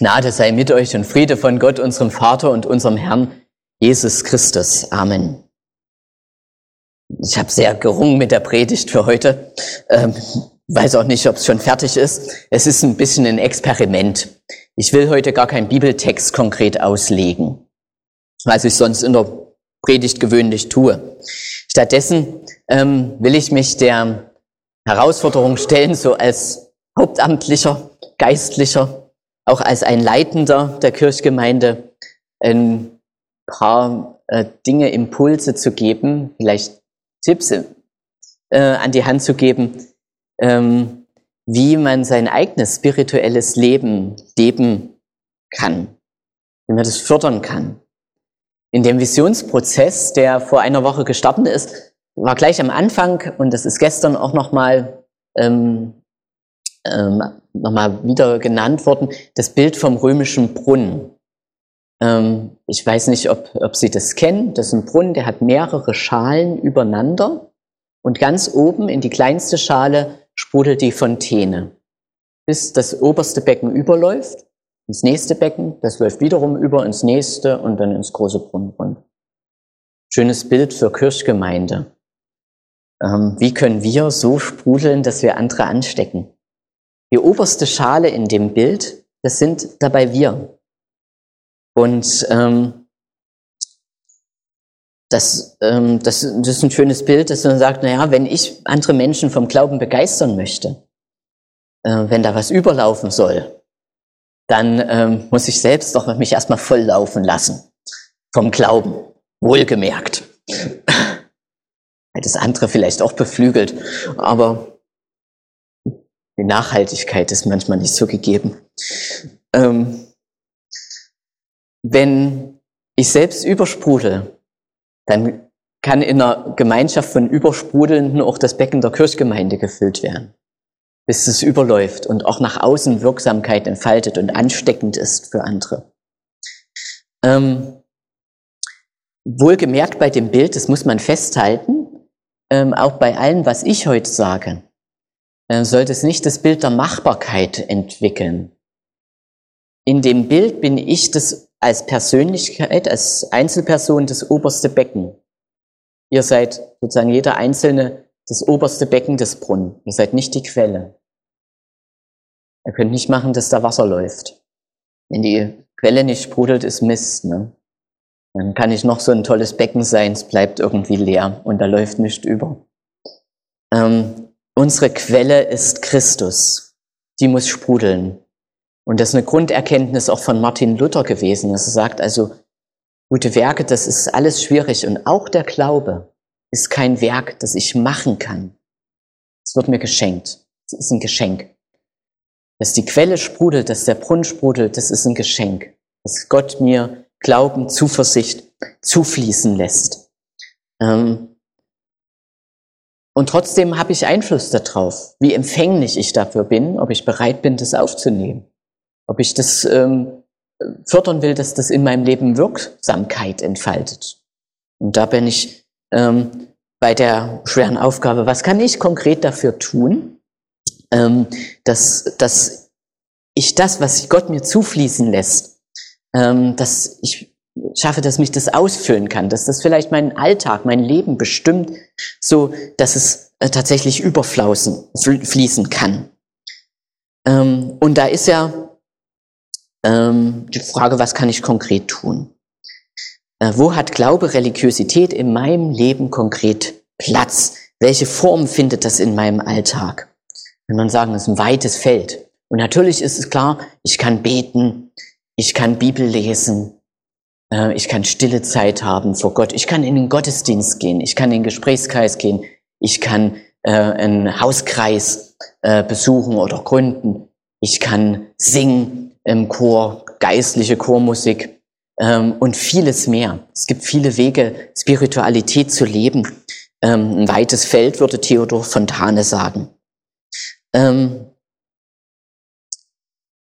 Gnade sei mit euch und Friede von Gott, unserem Vater und unserem Herrn Jesus Christus. Amen. Ich habe sehr gerungen mit der Predigt für heute. Ähm, weiß auch nicht, ob es schon fertig ist. Es ist ein bisschen ein Experiment. Ich will heute gar keinen Bibeltext konkret auslegen, was ich sonst in der Predigt gewöhnlich tue. Stattdessen ähm, will ich mich der Herausforderung stellen, so als Hauptamtlicher, Geistlicher, auch als ein Leitender der Kirchgemeinde, ein paar äh, Dinge, Impulse zu geben, vielleicht Tipps äh, an die Hand zu geben, ähm, wie man sein eigenes spirituelles Leben leben kann, wie man das fördern kann. In dem Visionsprozess, der vor einer Woche gestartet ist, war gleich am Anfang, und das ist gestern auch nochmal ähm, ähm, noch wieder genannt worden, das Bild vom römischen Brunnen. Ähm, ich weiß nicht, ob, ob Sie das kennen. Das ist ein Brunnen, der hat mehrere Schalen übereinander und ganz oben in die kleinste Schale sprudelt die Fontäne, bis das oberste Becken überläuft, ins nächste Becken, das läuft wiederum über ins nächste und dann ins große Brunnengrund. Schönes Bild für Kirchgemeinde. Ähm, wie können wir so sprudeln, dass wir andere anstecken? Die oberste Schale in dem Bild, das sind dabei wir. Und ähm, das, ähm, das, das ist ein schönes Bild, dass man sagt, naja, wenn ich andere Menschen vom Glauben begeistern möchte, äh, wenn da was überlaufen soll, dann ähm, muss ich selbst doch mich erstmal voll laufen lassen vom Glauben, wohlgemerkt. Das andere vielleicht auch beflügelt, aber die Nachhaltigkeit ist manchmal nicht so gegeben. Ähm, wenn ich selbst übersprudel, dann kann in einer Gemeinschaft von Übersprudelnden auch das Becken der Kirchgemeinde gefüllt werden, bis es überläuft und auch nach außen Wirksamkeit entfaltet und ansteckend ist für andere. Ähm, wohlgemerkt bei dem Bild, das muss man festhalten, ähm, auch bei allem, was ich heute sage, sollte es nicht das Bild der Machbarkeit entwickeln. In dem Bild bin ich das als Persönlichkeit, als Einzelperson das oberste Becken. Ihr seid sozusagen jeder Einzelne das oberste Becken des Brunnen. Ihr seid nicht die Quelle. Ihr könnt nicht machen, dass da Wasser läuft. Wenn die Quelle nicht sprudelt, ist Mist. Ne? Dann kann ich noch so ein tolles Becken sein, es bleibt irgendwie leer und da läuft nicht über. Ähm, unsere Quelle ist Christus. Die muss sprudeln. Und das ist eine Grunderkenntnis auch von Martin Luther gewesen, er sagt, also gute Werke, das ist alles schwierig und auch der Glaube ist kein Werk, das ich machen kann. Es wird mir geschenkt. Es ist ein Geschenk. Dass die Quelle sprudelt, dass der Brunnen sprudelt, das ist ein Geschenk. Dass Gott mir Glauben, Zuversicht zufließen lässt. Ähm, und trotzdem habe ich Einfluss darauf, wie empfänglich ich dafür bin, ob ich bereit bin, das aufzunehmen ob ich das ähm, fördern will, dass das in meinem Leben Wirksamkeit entfaltet. Und da bin ich ähm, bei der schweren Aufgabe, was kann ich konkret dafür tun, ähm, dass, dass ich das, was Gott mir zufließen lässt, ähm, dass ich schaffe, dass mich das ausfüllen kann, dass das vielleicht meinen Alltag, mein Leben bestimmt, so dass es äh, tatsächlich überflaußen, fließen kann. Ähm, und da ist ja ähm, die Frage, was kann ich konkret tun? Äh, wo hat Glaube, Religiosität in meinem Leben konkret Platz? Welche Form findet das in meinem Alltag? Wenn man sagen, das ist ein weites Feld. Und natürlich ist es klar, ich kann beten, ich kann Bibel lesen, ich kann stille Zeit haben vor Gott, ich kann in den Gottesdienst gehen, ich kann in den Gesprächskreis gehen, ich kann äh, einen Hauskreis äh, besuchen oder gründen, ich kann singen, im Chor, geistliche Chormusik ähm, und vieles mehr. Es gibt viele Wege, Spiritualität zu leben. Ähm, ein weites Feld, würde Theodor Fontane sagen. Ähm,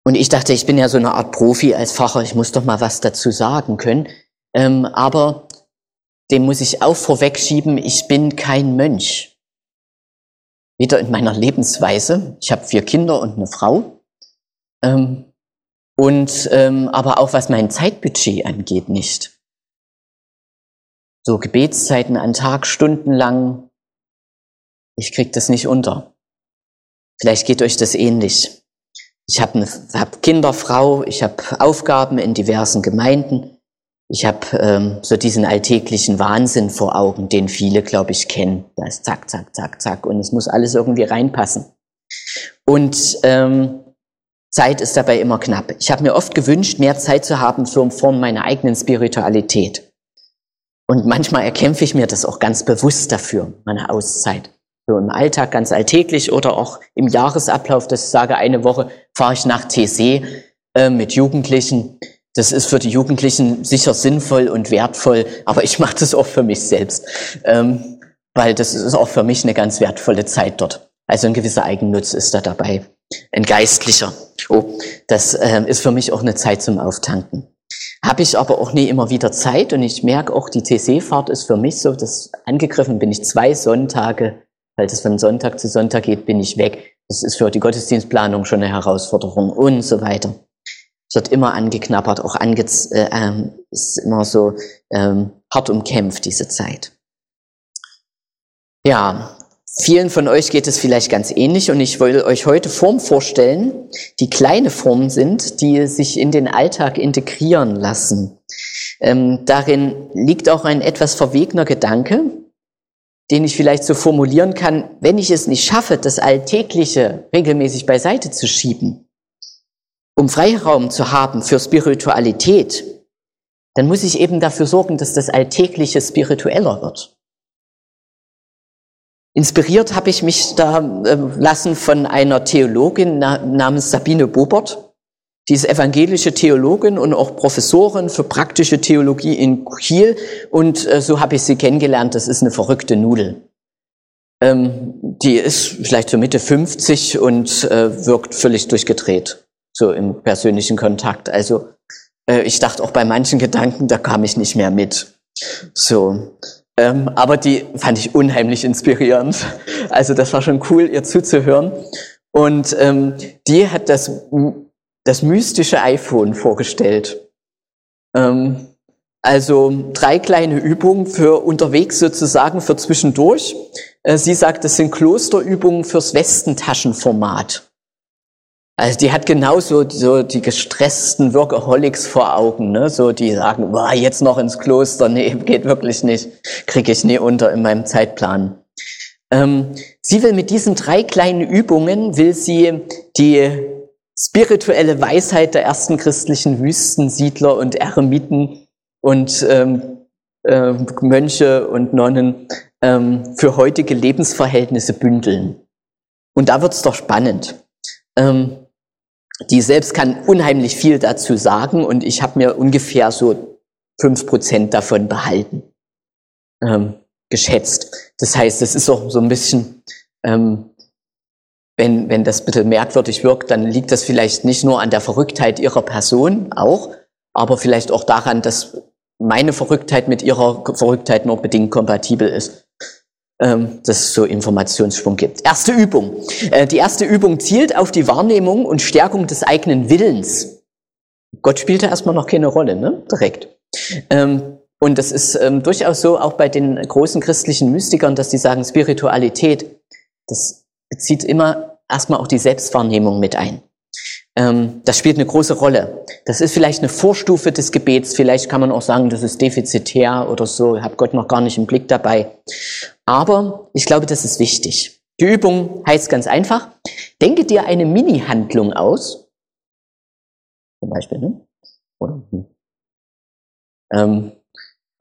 und ich dachte, ich bin ja so eine Art Profi als Pfarrer, ich muss doch mal was dazu sagen können. Ähm, aber dem muss ich auch vorwegschieben, ich bin kein Mönch. Weder in meiner Lebensweise, ich habe vier Kinder und eine Frau, ähm, und ähm, aber auch was mein Zeitbudget angeht nicht. So Gebetszeiten an Tag, stundenlang, ich krieg das nicht unter. Vielleicht geht euch das ähnlich. Ich habe ne, hab Kinder, Frau, ich habe Aufgaben in diversen Gemeinden. Ich habe ähm, so diesen alltäglichen Wahnsinn vor Augen, den viele, glaube ich, kennen. Da ist zack, zack, zack, zack und es muss alles irgendwie reinpassen. Und ähm, Zeit ist dabei immer knapp. Ich habe mir oft gewünscht, mehr Zeit zu haben für Form meiner eigenen Spiritualität. Und manchmal erkämpfe ich mir das auch ganz bewusst dafür, meine Auszeit so im Alltag ganz alltäglich oder auch im Jahresablauf, dass ich sage, eine Woche fahre ich nach TC äh, mit Jugendlichen. Das ist für die Jugendlichen sicher sinnvoll und wertvoll, aber ich mache das auch für mich selbst, ähm, weil das ist auch für mich eine ganz wertvolle Zeit dort. Also ein gewisser Eigennutz ist da dabei, ein geistlicher. Oh, das äh, ist für mich auch eine Zeit zum Auftanken. Habe ich aber auch nie immer wieder Zeit und ich merke auch, die TC-Fahrt ist für mich so, dass angegriffen bin ich zwei Sonntage weil es von Sonntag zu Sonntag geht, bin ich weg. Das ist für die Gottesdienstplanung schon eine Herausforderung und so weiter. Es wird immer angeknabbert, auch ange äh, äh, ist immer so ähm, hart umkämpft, diese Zeit. Ja, vielen von euch geht es vielleicht ganz ähnlich und ich will euch heute Formen vorstellen, die kleine Formen sind, die sich in den Alltag integrieren lassen. Ähm, darin liegt auch ein etwas verwegener Gedanke, den ich vielleicht so formulieren kann, wenn ich es nicht schaffe, das Alltägliche regelmäßig beiseite zu schieben, um Freiraum zu haben für Spiritualität, dann muss ich eben dafür sorgen, dass das Alltägliche spiritueller wird. Inspiriert habe ich mich da äh, lassen von einer Theologin namens Sabine Bobert, die ist evangelische Theologin und auch Professorin für praktische Theologie in Kiel. Und äh, so habe ich sie kennengelernt. Das ist eine verrückte Nudel. Ähm, die ist vielleicht so Mitte 50 und äh, wirkt völlig durchgedreht, so im persönlichen Kontakt. Also äh, ich dachte auch bei manchen Gedanken, da kam ich nicht mehr mit. So. Ähm, aber die fand ich unheimlich inspirierend. Also das war schon cool, ihr zuzuhören. Und ähm, die hat das das mystische iPhone vorgestellt. Ähm, also drei kleine Übungen für unterwegs sozusagen, für zwischendurch. Äh, sie sagt, das sind Klosterübungen fürs Westentaschenformat. Also die hat genauso so die gestressten Workaholics vor Augen, ne? so die sagen, boah, jetzt noch ins Kloster, nee, geht wirklich nicht, kriege ich nie unter in meinem Zeitplan. Ähm, sie will mit diesen drei kleinen Übungen, will sie die spirituelle Weisheit der ersten christlichen Wüstensiedler und Eremiten und ähm, äh, Mönche und Nonnen ähm, für heutige Lebensverhältnisse bündeln. Und da wird's doch spannend. Ähm, die selbst kann unheimlich viel dazu sagen und ich habe mir ungefähr so fünf Prozent davon behalten, ähm, geschätzt. Das heißt, es ist auch so ein bisschen ähm, wenn, wenn das ein bisschen merkwürdig wirkt, dann liegt das vielleicht nicht nur an der Verrücktheit ihrer Person auch, aber vielleicht auch daran, dass meine Verrücktheit mit ihrer Verrücktheit nur bedingt kompatibel ist. Ähm, dass es so Informationsschwung gibt. Erste Übung. Äh, die erste Übung zielt auf die Wahrnehmung und Stärkung des eigenen Willens. Gott spielte erstmal noch keine Rolle, ne? Direkt. Ähm, und das ist ähm, durchaus so auch bei den großen christlichen Mystikern, dass die sagen, Spiritualität, das bezieht immer erstmal auch die Selbstwahrnehmung mit ein. Ähm, das spielt eine große Rolle. Das ist vielleicht eine Vorstufe des Gebets. Vielleicht kann man auch sagen, das ist defizitär oder so. Ich habe Gott noch gar nicht im Blick dabei. Aber ich glaube, das ist wichtig. Die Übung heißt ganz einfach, denke dir eine Mini-Handlung aus. Zum Beispiel, ne? Oder, hm. ähm,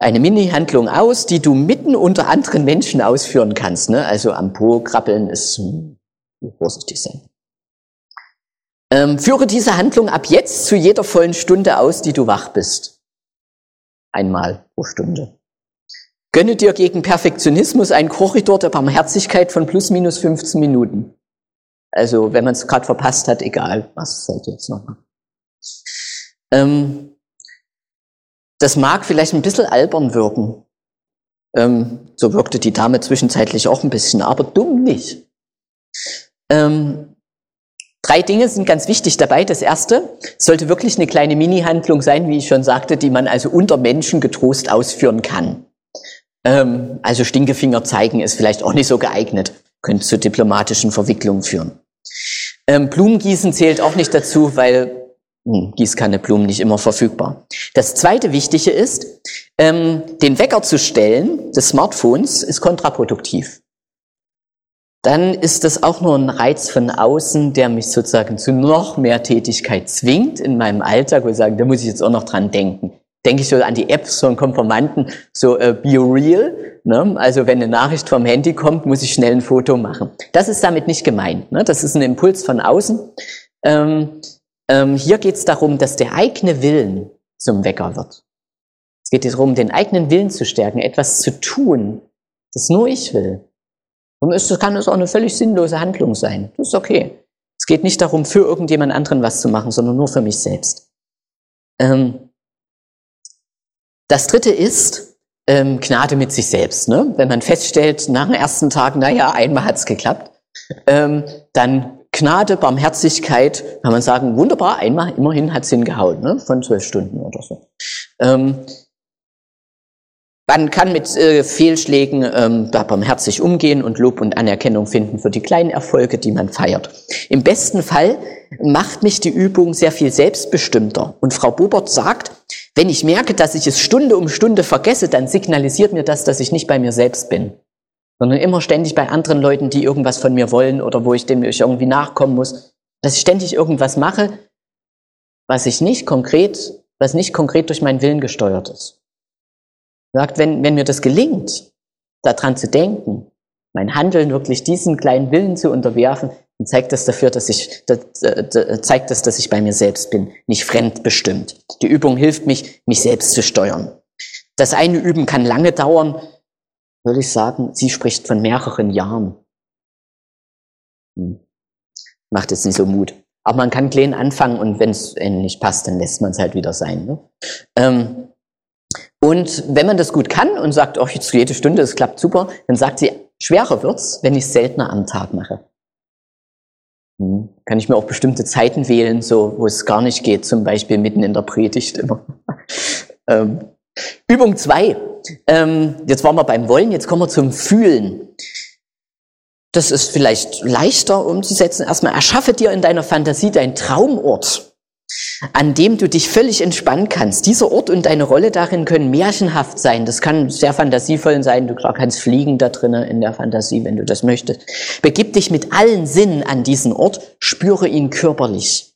eine Mini-Handlung aus, die du mitten unter anderen Menschen ausführen kannst. Ne? Also am Po krabbeln ist vorsichtig sein. Ähm, führe diese Handlung ab jetzt zu jeder vollen Stunde aus, die du wach bist. Einmal pro Stunde. Gönne dir gegen Perfektionismus einen Korridor der Barmherzigkeit von plus minus 15 Minuten. Also wenn man es gerade verpasst hat, egal, was seid jetzt noch. Ähm, das mag vielleicht ein bisschen albern wirken. Ähm, so wirkte die Dame zwischenzeitlich auch ein bisschen, aber dumm nicht. Ähm, Drei Dinge sind ganz wichtig dabei. Das erste sollte wirklich eine kleine Mini-Handlung sein, wie ich schon sagte, die man also unter Menschen getrost ausführen kann. Ähm, also Stinkefinger zeigen ist vielleicht auch nicht so geeignet, könnte zu diplomatischen Verwicklungen führen. Ähm, Blumengießen zählt auch nicht dazu, weil Gießkanne Blumen nicht immer verfügbar. Das zweite Wichtige ist, ähm, den Wecker zu stellen des Smartphones ist kontraproduktiv. Dann ist das auch nur ein Reiz von außen, der mich sozusagen zu noch mehr Tätigkeit zwingt in meinem Alltag, wo ich sage, da muss ich jetzt auch noch dran denken denke ich so an die Apps von Konformanten, so äh, Be Real. Ne? Also wenn eine Nachricht vom Handy kommt, muss ich schnell ein Foto machen. Das ist damit nicht gemeint. Ne? Das ist ein Impuls von außen. Ähm, ähm, hier geht es darum, dass der eigene Willen zum Wecker wird. Es geht darum, den eigenen Willen zu stärken, etwas zu tun, das nur ich will. Und es kann es auch eine völlig sinnlose Handlung sein. Das ist okay. Es geht nicht darum, für irgendjemand anderen was zu machen, sondern nur für mich selbst. Ähm, das dritte ist ähm, Gnade mit sich selbst. Ne? Wenn man feststellt, nach dem ersten Tag, naja, einmal hat's geklappt, ähm, dann Gnade, Barmherzigkeit, kann man sagen, wunderbar, einmal, immerhin hat's hingehauen, ne? von zwölf Stunden oder so. Ähm, man kann mit äh, Fehlschlägen ähm, da barmherzig umgehen und Lob und Anerkennung finden für die kleinen Erfolge, die man feiert. Im besten Fall macht mich die Übung sehr viel selbstbestimmter. Und Frau Bobert sagt, wenn ich merke, dass ich es Stunde um Stunde vergesse, dann signalisiert mir das, dass ich nicht bei mir selbst bin, sondern immer ständig bei anderen Leuten, die irgendwas von mir wollen oder wo ich dem ich irgendwie nachkommen muss, dass ich ständig irgendwas mache, was ich nicht konkret, was nicht konkret durch meinen Willen gesteuert ist sagt, wenn, wenn mir das gelingt, daran zu denken, mein Handeln wirklich diesen kleinen Willen zu unterwerfen, dann zeigt das dafür, dass ich, das, das, zeigt das, dass ich bei mir selbst bin, nicht fremdbestimmt. Die Übung hilft mich, mich selbst zu steuern. Das eine Üben kann lange dauern, würde ich sagen, sie spricht von mehreren Jahren. Hm. Macht jetzt nicht so Mut. Aber man kann klein anfangen und wenn es nicht passt, dann lässt man es halt wieder sein. Ne? Ähm, und wenn man das gut kann und sagt, oh, jetzt jede Stunde, es klappt super, dann sagt sie, schwerer wird's, wenn ich es seltener am Tag mache. Hm. Kann ich mir auch bestimmte Zeiten wählen, so wo es gar nicht geht, zum Beispiel mitten in der Predigt immer. ähm, Übung zwei. Ähm, jetzt waren wir beim Wollen, jetzt kommen wir zum Fühlen. Das ist vielleicht leichter umzusetzen. Erstmal erschaffe dir in deiner Fantasie deinen Traumort an dem du dich völlig entspannen kannst. Dieser Ort und deine Rolle darin können märchenhaft sein. Das kann sehr fantasievoll sein. Du kannst fliegen da drinnen in der Fantasie, wenn du das möchtest. Begib dich mit allen Sinnen an diesen Ort, spüre ihn körperlich.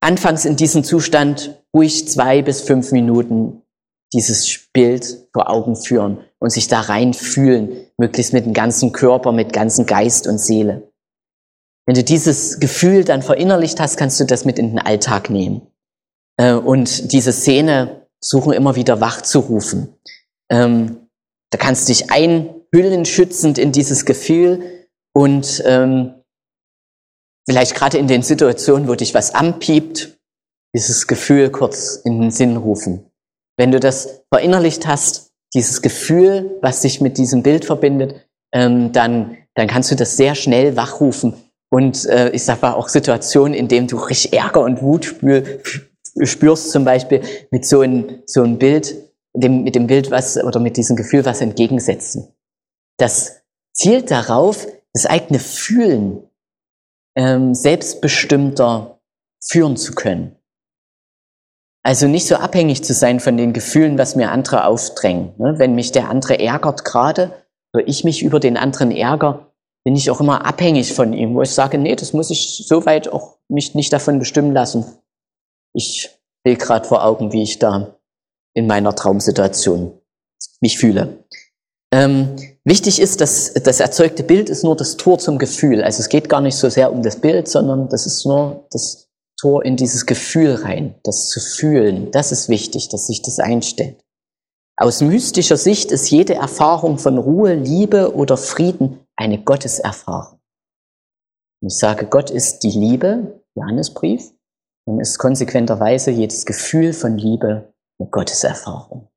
Anfangs in diesem Zustand ruhig zwei bis fünf Minuten dieses Bild vor Augen führen und sich da rein fühlen, möglichst mit dem ganzen Körper, mit ganzen Geist und Seele. Wenn du dieses Gefühl dann verinnerlicht hast, kannst du das mit in den Alltag nehmen. Äh, und diese Szene suchen immer wieder wach zu rufen. Ähm, da kannst du dich einhüllen, schützend in dieses Gefühl und ähm, vielleicht gerade in den Situationen, wo dich was anpiept, dieses Gefühl kurz in den Sinn rufen. Wenn du das verinnerlicht hast, dieses Gefühl, was sich mit diesem Bild verbindet, ähm, dann, dann kannst du das sehr schnell wachrufen und äh, ich sag mal auch Situationen, in denen du richtig Ärger und Wut spür, spürst, zum Beispiel mit so einem so ein Bild, dem, mit dem Bild was oder mit diesem Gefühl was entgegensetzen. Das zielt darauf, das eigene Fühlen ähm, selbstbestimmter führen zu können. Also nicht so abhängig zu sein von den Gefühlen, was mir andere aufdrängen. Ne? Wenn mich der andere ärgert gerade oder ich mich über den anderen ärgere, bin ich auch immer abhängig von ihm, wo ich sage, nee, das muss ich soweit auch mich nicht davon bestimmen lassen. Ich will gerade vor Augen, wie ich da in meiner Traumsituation mich fühle. Ähm, wichtig ist, dass das erzeugte Bild ist nur das Tor zum Gefühl. Also es geht gar nicht so sehr um das Bild, sondern das ist nur das Tor in dieses Gefühl rein, das zu fühlen. Das ist wichtig, dass sich das einstellt. Aus mystischer Sicht ist jede Erfahrung von Ruhe, Liebe oder Frieden eine Gotteserfahrung. Ich sage, Gott ist die Liebe, Johannesbrief, und ist konsequenterweise jedes Gefühl von Liebe eine Gotteserfahrung.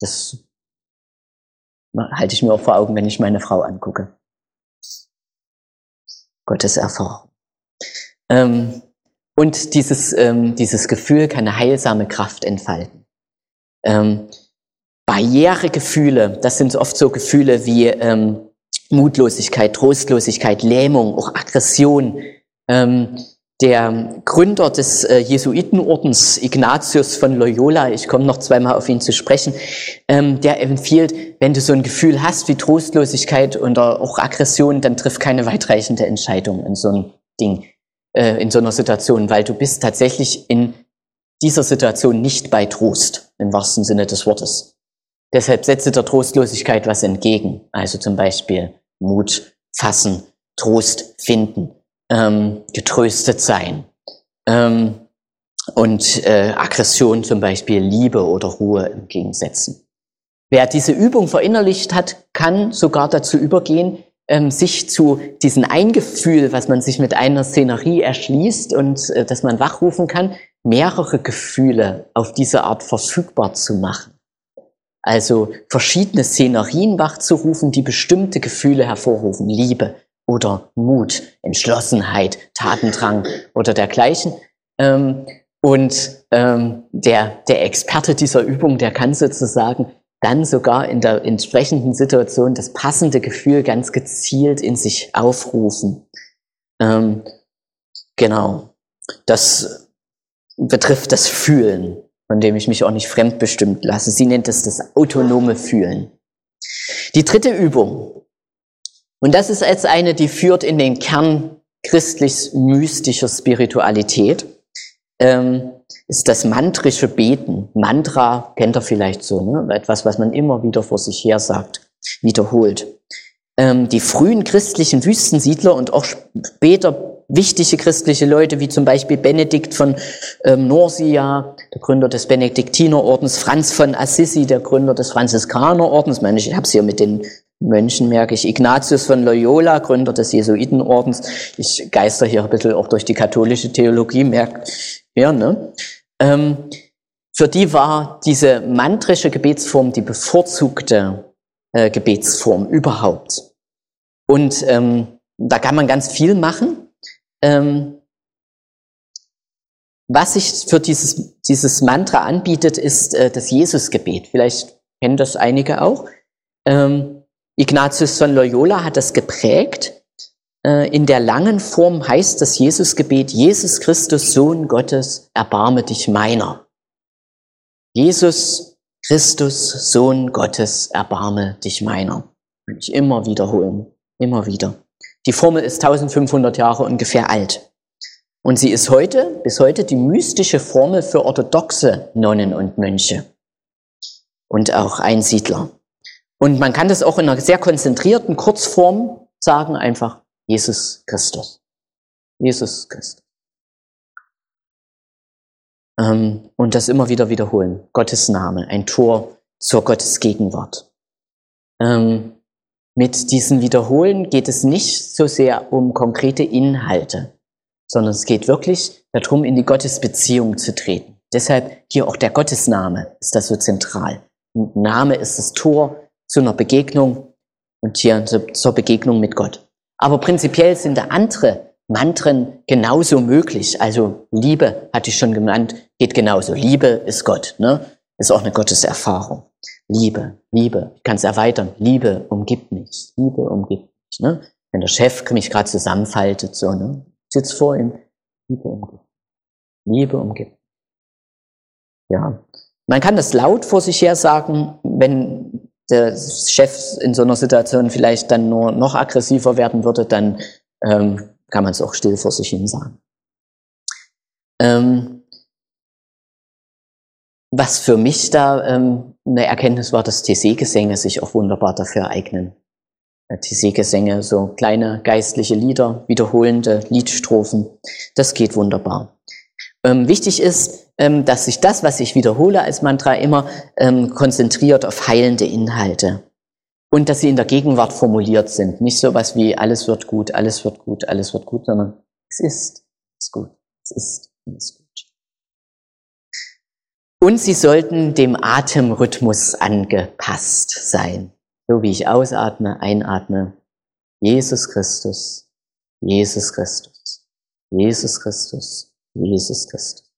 Das halte ich mir auch vor Augen, wenn ich meine Frau angucke. Gotteserfahrung. Ähm, und dieses, ähm, dieses Gefühl kann eine heilsame Kraft entfalten. Ähm, Barrieregefühle, das sind oft so Gefühle wie ähm, Mutlosigkeit, Trostlosigkeit, Lähmung, auch Aggression. Ähm, der Gründer des äh, Jesuitenordens, Ignatius von Loyola, ich komme noch zweimal auf ihn zu sprechen, ähm, der empfiehlt, wenn du so ein Gefühl hast wie Trostlosigkeit oder auch Aggression, dann triff keine weitreichende Entscheidung in so ein Ding, äh, in so einer Situation, weil du bist tatsächlich in dieser Situation nicht bei Trost, im wahrsten Sinne des Wortes. Deshalb setze der Trostlosigkeit was entgegen, also zum Beispiel Mut fassen, Trost finden ähm, getröstet sein. Ähm, und äh, Aggression zum Beispiel Liebe oder Ruhe entgegensetzen. Wer diese Übung verinnerlicht hat, kann sogar dazu übergehen, ähm, sich zu diesem Eingefühl, was man sich mit einer Szenerie erschließt und äh, dass man wachrufen kann, mehrere Gefühle auf diese Art verfügbar zu machen. Also verschiedene Szenerien wachzurufen, die bestimmte Gefühle hervorrufen. Liebe, oder Mut, Entschlossenheit, Tatendrang oder dergleichen. Ähm, und ähm, der, der Experte dieser Übung, der kann sozusagen dann sogar in der entsprechenden Situation das passende Gefühl ganz gezielt in sich aufrufen. Ähm, genau. Das betrifft das Fühlen, von dem ich mich auch nicht fremdbestimmt lasse. Sie nennt es das autonome Fühlen. Die dritte Übung und das ist jetzt eine, die führt in den Kern christlich-mystischer Spiritualität. Ähm, ist das mantrische Beten. Mantra kennt ihr vielleicht so, ne? etwas, was man immer wieder vor sich her sagt, wiederholt. Ähm, die frühen christlichen Wüstensiedler und auch später wichtige christliche Leute, wie zum Beispiel Benedikt von ähm, Nursia, der Gründer des Benediktinerordens, Franz von Assisi, der Gründer des Franziskanerordens, ich meine, ich habe es hier mit den Mönchen merke ich. Ignatius von Loyola, Gründer des Jesuitenordens. Ich geister hier ein bisschen auch durch die katholische Theologie, merkt ja, ne? Ähm, für die war diese mantrische Gebetsform die bevorzugte äh, Gebetsform überhaupt. Und ähm, da kann man ganz viel machen. Ähm, was sich für dieses, dieses Mantra anbietet, ist äh, das Jesusgebet. Vielleicht kennen das einige auch. Ähm, Ignatius von Loyola hat das geprägt. Äh, in der langen Form heißt das Jesusgebet, Jesus Christus, Sohn Gottes, erbarme dich meiner. Jesus Christus, Sohn Gottes, erbarme dich meiner. Kann ich immer wiederholen, immer wieder. Die Formel ist 1500 Jahre ungefähr alt. Und sie ist heute, bis heute, die mystische Formel für orthodoxe Nonnen und Mönche und auch Einsiedler. Und man kann das auch in einer sehr konzentrierten Kurzform sagen, einfach Jesus Christus. Jesus Christus. Ähm, und das immer wieder wiederholen. Gottes Name, ein Tor zur Gottes Gegenwart. Ähm, mit diesem Wiederholen geht es nicht so sehr um konkrete Inhalte, sondern es geht wirklich darum, in die Gottesbeziehung zu treten. Deshalb hier auch der Gottesname ist das so zentral. Name ist das Tor zu einer Begegnung und hier zur Begegnung mit Gott. Aber prinzipiell sind da andere Mantren genauso möglich. Also Liebe, hatte ich schon genannt, geht genauso. Liebe ist Gott, ne? Ist auch eine Gotteserfahrung. Liebe, Liebe, ich kann es erweitern. Liebe umgibt mich. Liebe umgibt mich, ne? Wenn der Chef mich gerade zusammenfaltet, so, ne? Sitzt vor ihm. Liebe umgibt. Liebe umgibt. Ja. Man kann das laut vor sich her sagen, wenn der Chef in so einer Situation vielleicht dann nur noch aggressiver werden würde, dann ähm, kann man es auch still vor sich hin sagen. Ähm, was für mich da ähm, eine Erkenntnis war, dass TC-Gesänge sich auch wunderbar dafür eignen. Äh, TC-Gesänge, so kleine geistliche Lieder, wiederholende Liedstrophen, das geht wunderbar. Ähm, wichtig ist, ähm, dass sich das, was ich wiederhole als Mantra, immer ähm, konzentriert auf heilende Inhalte. Und dass sie in der Gegenwart formuliert sind. Nicht so was wie alles wird gut, alles wird gut, alles wird gut, sondern es ist, es ist gut, es ist, es ist gut. Und sie sollten dem Atemrhythmus angepasst sein. So wie ich ausatme, einatme. Jesus Christus, Jesus Christus, Jesus Christus, Jesus Christus.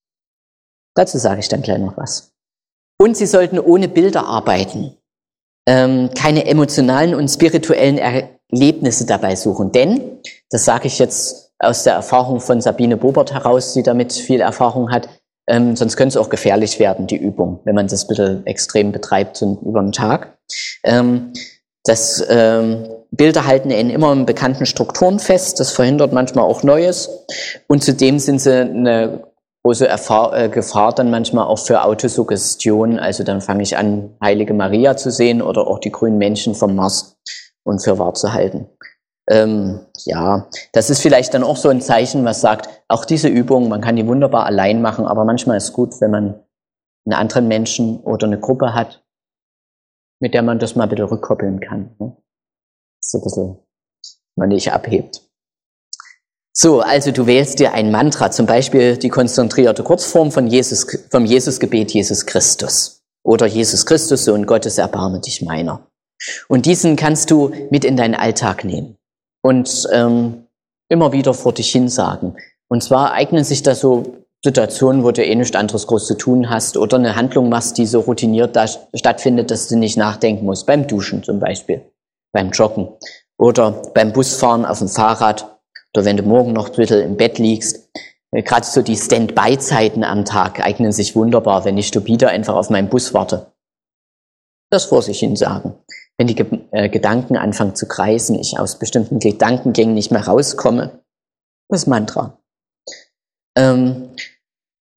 Dazu sage ich dann gleich noch was. Und sie sollten ohne Bilder arbeiten, ähm, keine emotionalen und spirituellen Erlebnisse dabei suchen. Denn, das sage ich jetzt aus der Erfahrung von Sabine Bobert heraus, die damit viel Erfahrung hat, ähm, sonst könnte es auch gefährlich werden, die Übung, wenn man das ein bisschen extrem betreibt so über den Tag. Ähm, das ähm, Bilder halten in immer bekannten Strukturen fest, das verhindert manchmal auch Neues. Und zudem sind sie eine große Erfahr äh, Gefahr dann manchmal auch für Autosuggestion. Also dann fange ich an, Heilige Maria zu sehen oder auch die grünen Menschen vom Mars und für wahr zu halten. Ähm, ja, das ist vielleicht dann auch so ein Zeichen, was sagt, auch diese Übung, man kann die wunderbar allein machen, aber manchmal ist es gut, wenn man einen anderen Menschen oder eine Gruppe hat, mit der man das mal bisschen rückkoppeln kann. Ne? So ein bisschen, man nicht abhebt. So, also du wählst dir ein Mantra, zum Beispiel die konzentrierte Kurzform von Jesus, vom Jesusgebet Jesus Christus. Oder Jesus Christus, Sohn Gottes, erbarme dich meiner. Und diesen kannst du mit in deinen Alltag nehmen und ähm, immer wieder vor dich hin sagen. Und zwar eignen sich da so Situationen, wo du eh nichts anderes groß zu tun hast oder eine Handlung machst, die so routiniert da stattfindet, dass du nicht nachdenken musst. Beim Duschen zum Beispiel, beim Joggen oder beim Busfahren auf dem Fahrrad oder wenn du morgen noch ein bisschen im Bett liegst. Äh, gerade so die Stand-by-Zeiten am Tag eignen sich wunderbar, wenn ich stupide einfach auf meinen Bus warte. Das vor sich hin sagen. Wenn die Ge äh, Gedanken anfangen zu kreisen, ich aus bestimmten Gedankengängen nicht mehr rauskomme. Das Mantra. Ähm,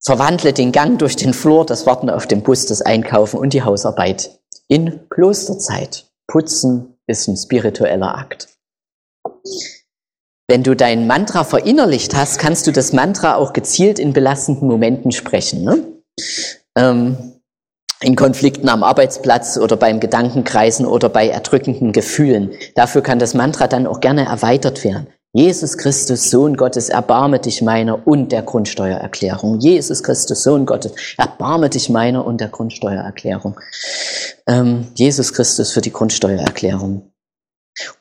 verwandle den Gang durch den Flur, das Warten auf den Bus, das Einkaufen und die Hausarbeit in Klosterzeit. Putzen ist ein spiritueller Akt. Wenn du dein Mantra verinnerlicht hast, kannst du das Mantra auch gezielt in belastenden Momenten sprechen. Ne? Ähm, in Konflikten am Arbeitsplatz oder beim Gedankenkreisen oder bei erdrückenden Gefühlen. Dafür kann das Mantra dann auch gerne erweitert werden. Jesus Christus, Sohn Gottes, erbarme dich meiner und der Grundsteuererklärung. Jesus Christus, Sohn Gottes, erbarme dich meiner und der Grundsteuererklärung. Ähm, Jesus Christus für die Grundsteuererklärung.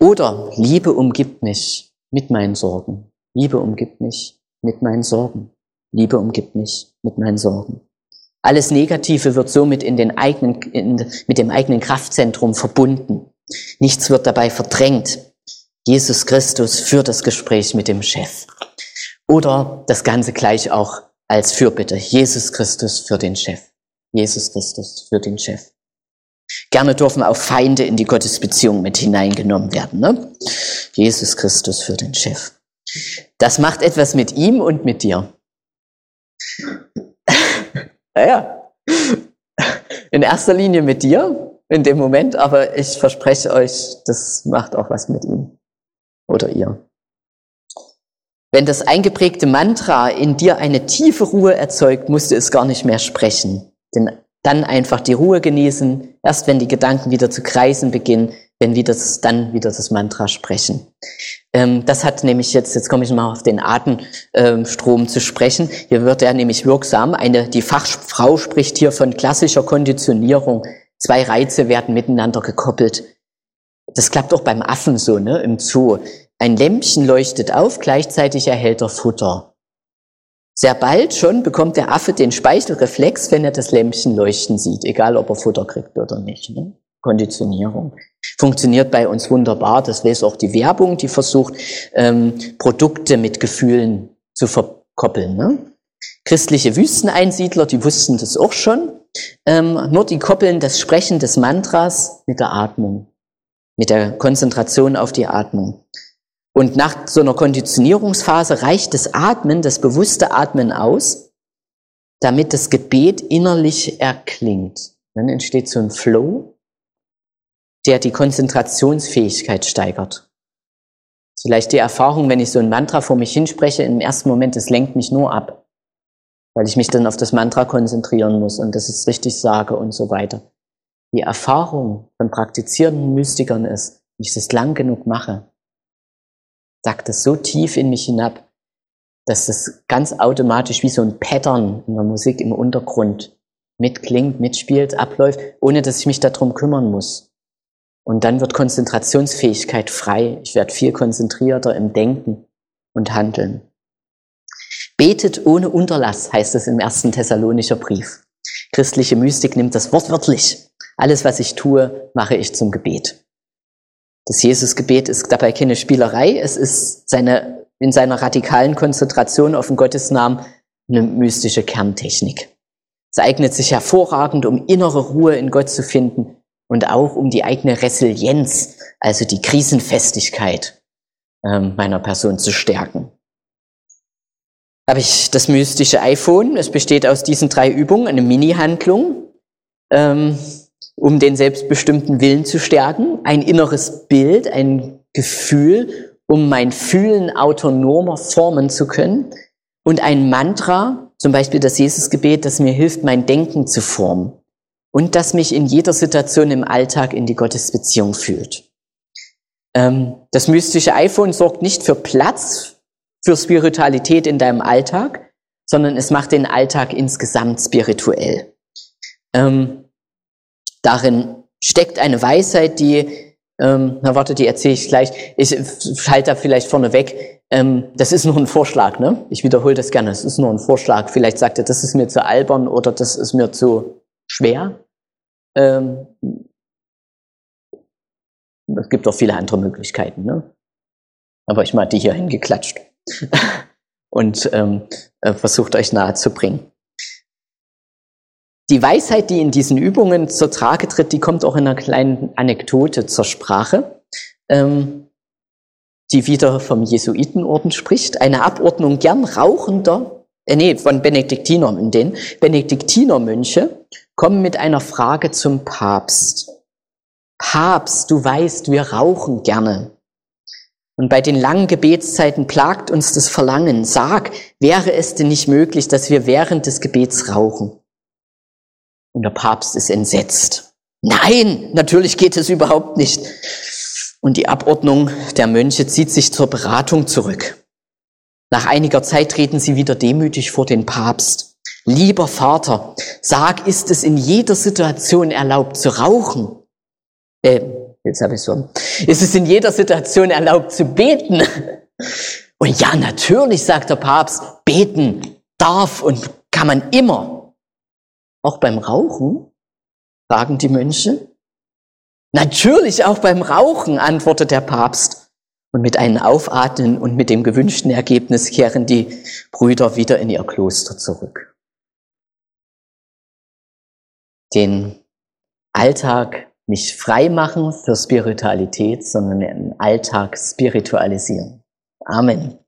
Oder Liebe umgibt mich mit meinen Sorgen. Liebe umgibt mich mit meinen Sorgen. Liebe umgibt mich mit meinen Sorgen. Alles Negative wird somit in den eigenen, in, mit dem eigenen Kraftzentrum verbunden. Nichts wird dabei verdrängt. Jesus Christus führt das Gespräch mit dem Chef. Oder das Ganze gleich auch als Fürbitte. Jesus Christus für den Chef. Jesus Christus für den Chef. Gerne dürfen auch Feinde in die Gottesbeziehung mit hineingenommen werden. Ne? Jesus Christus für den Chef. Das macht etwas mit ihm und mit dir. Naja, in erster Linie mit dir in dem Moment, aber ich verspreche euch, das macht auch was mit ihm oder ihr. Wenn das eingeprägte Mantra in dir eine tiefe Ruhe erzeugt, musst du es gar nicht mehr sprechen. Denn dann einfach die Ruhe genießen, erst wenn die Gedanken wieder zu kreisen beginnen, wenn wir das, dann wieder das Mantra sprechen. Ähm, das hat nämlich jetzt, jetzt komme ich mal auf den Atemstrom ähm, zu sprechen. Hier wird er nämlich wirksam. Eine, die Fachfrau spricht hier von klassischer Konditionierung. Zwei Reize werden miteinander gekoppelt. Das klappt auch beim Affen so, ne, im Zoo. Ein Lämpchen leuchtet auf, gleichzeitig erhält er Futter. Sehr bald schon bekommt der Affe den Speichelreflex, wenn er das Lämpchen leuchten sieht, egal ob er Futter kriegt oder nicht. Ne? Konditionierung. Funktioniert bei uns wunderbar. Das weiß auch die Werbung, die versucht, ähm, Produkte mit Gefühlen zu verkoppeln. Ne? Christliche Wüsteneinsiedler, die wussten das auch schon. Ähm, nur die koppeln das Sprechen des Mantras mit der Atmung, mit der Konzentration auf die Atmung. Und nach so einer Konditionierungsphase reicht das Atmen, das bewusste Atmen aus, damit das Gebet innerlich erklingt. Dann entsteht so ein Flow, der die Konzentrationsfähigkeit steigert. Vielleicht die Erfahrung, wenn ich so ein Mantra vor mich hinspreche, im ersten Moment, es lenkt mich nur ab, weil ich mich dann auf das Mantra konzentrieren muss und das ist richtig sage und so weiter. Die Erfahrung von praktizierenden Mystikern ist, wenn ich das lang genug mache, sagt es so tief in mich hinab, dass das ganz automatisch wie so ein Pattern in der Musik im Untergrund mitklingt, mitspielt, abläuft, ohne dass ich mich darum kümmern muss. Und dann wird Konzentrationsfähigkeit frei. Ich werde viel konzentrierter im Denken und Handeln. Betet ohne Unterlass, heißt es im ersten Thessalonischer Brief. Christliche Mystik nimmt das wortwörtlich. Alles, was ich tue, mache ich zum Gebet. Das Jesusgebet ist dabei keine Spielerei, es ist seine, in seiner radikalen Konzentration auf den Gottesnamen eine mystische Kerntechnik. Es eignet sich hervorragend, um innere Ruhe in Gott zu finden und auch um die eigene Resilienz, also die Krisenfestigkeit ähm, meiner Person zu stärken. Habe ich das mystische iPhone. Es besteht aus diesen drei Übungen, eine Mini-Handlung, ähm, um den selbstbestimmten Willen zu stärken, ein inneres Bild, ein Gefühl, um mein Fühlen autonomer formen zu können und ein Mantra, zum Beispiel das Jesusgebet, das mir hilft, mein Denken zu formen und das mich in jeder Situation im Alltag in die Gottesbeziehung führt. Ähm, das mystische iPhone sorgt nicht für Platz für Spiritualität in deinem Alltag, sondern es macht den Alltag insgesamt spirituell. Ähm, darin steckt eine Weisheit, die, ähm, na warte, die erzähle ich gleich. Ich halte da vielleicht vorne weg. Ähm, das ist nur ein Vorschlag, ne? Ich wiederhole das gerne. Es ist nur ein Vorschlag. Vielleicht sagt ihr, das ist mir zu albern oder das ist mir zu schwer. Ähm, es gibt auch viele andere Möglichkeiten, ne? Aber ich mal die hier hingeklatscht und ähm, äh, versucht euch nahe zu bringen. Die Weisheit, die in diesen Übungen zur Trage tritt, die kommt auch in einer kleinen Anekdote zur Sprache, ähm, die wieder vom Jesuitenorden spricht. Eine Abordnung gern rauchender, äh, nee, von Benediktinern in den Benediktinermönche kommen mit einer Frage zum Papst. Papst, du weißt, wir rauchen gerne. Und bei den langen Gebetszeiten plagt uns das Verlangen. Sag, wäre es denn nicht möglich, dass wir während des Gebets rauchen? Und der Papst ist entsetzt. Nein, natürlich geht es überhaupt nicht. Und die Abordnung der Mönche zieht sich zur Beratung zurück. Nach einiger Zeit treten sie wieder demütig vor den Papst. Lieber Vater, sag, ist es in jeder Situation erlaubt zu rauchen? Äh, Jetzt habe ich so. Ist es in jeder Situation erlaubt zu beten? Und ja, natürlich, sagt der Papst, beten darf und kann man immer. Auch beim Rauchen? fragen die Mönche. Natürlich auch beim Rauchen, antwortet der Papst. Und mit einem Aufatmen und mit dem gewünschten Ergebnis kehren die Brüder wieder in ihr Kloster zurück. Den Alltag nicht frei machen für Spiritualität, sondern den Alltag spiritualisieren. Amen.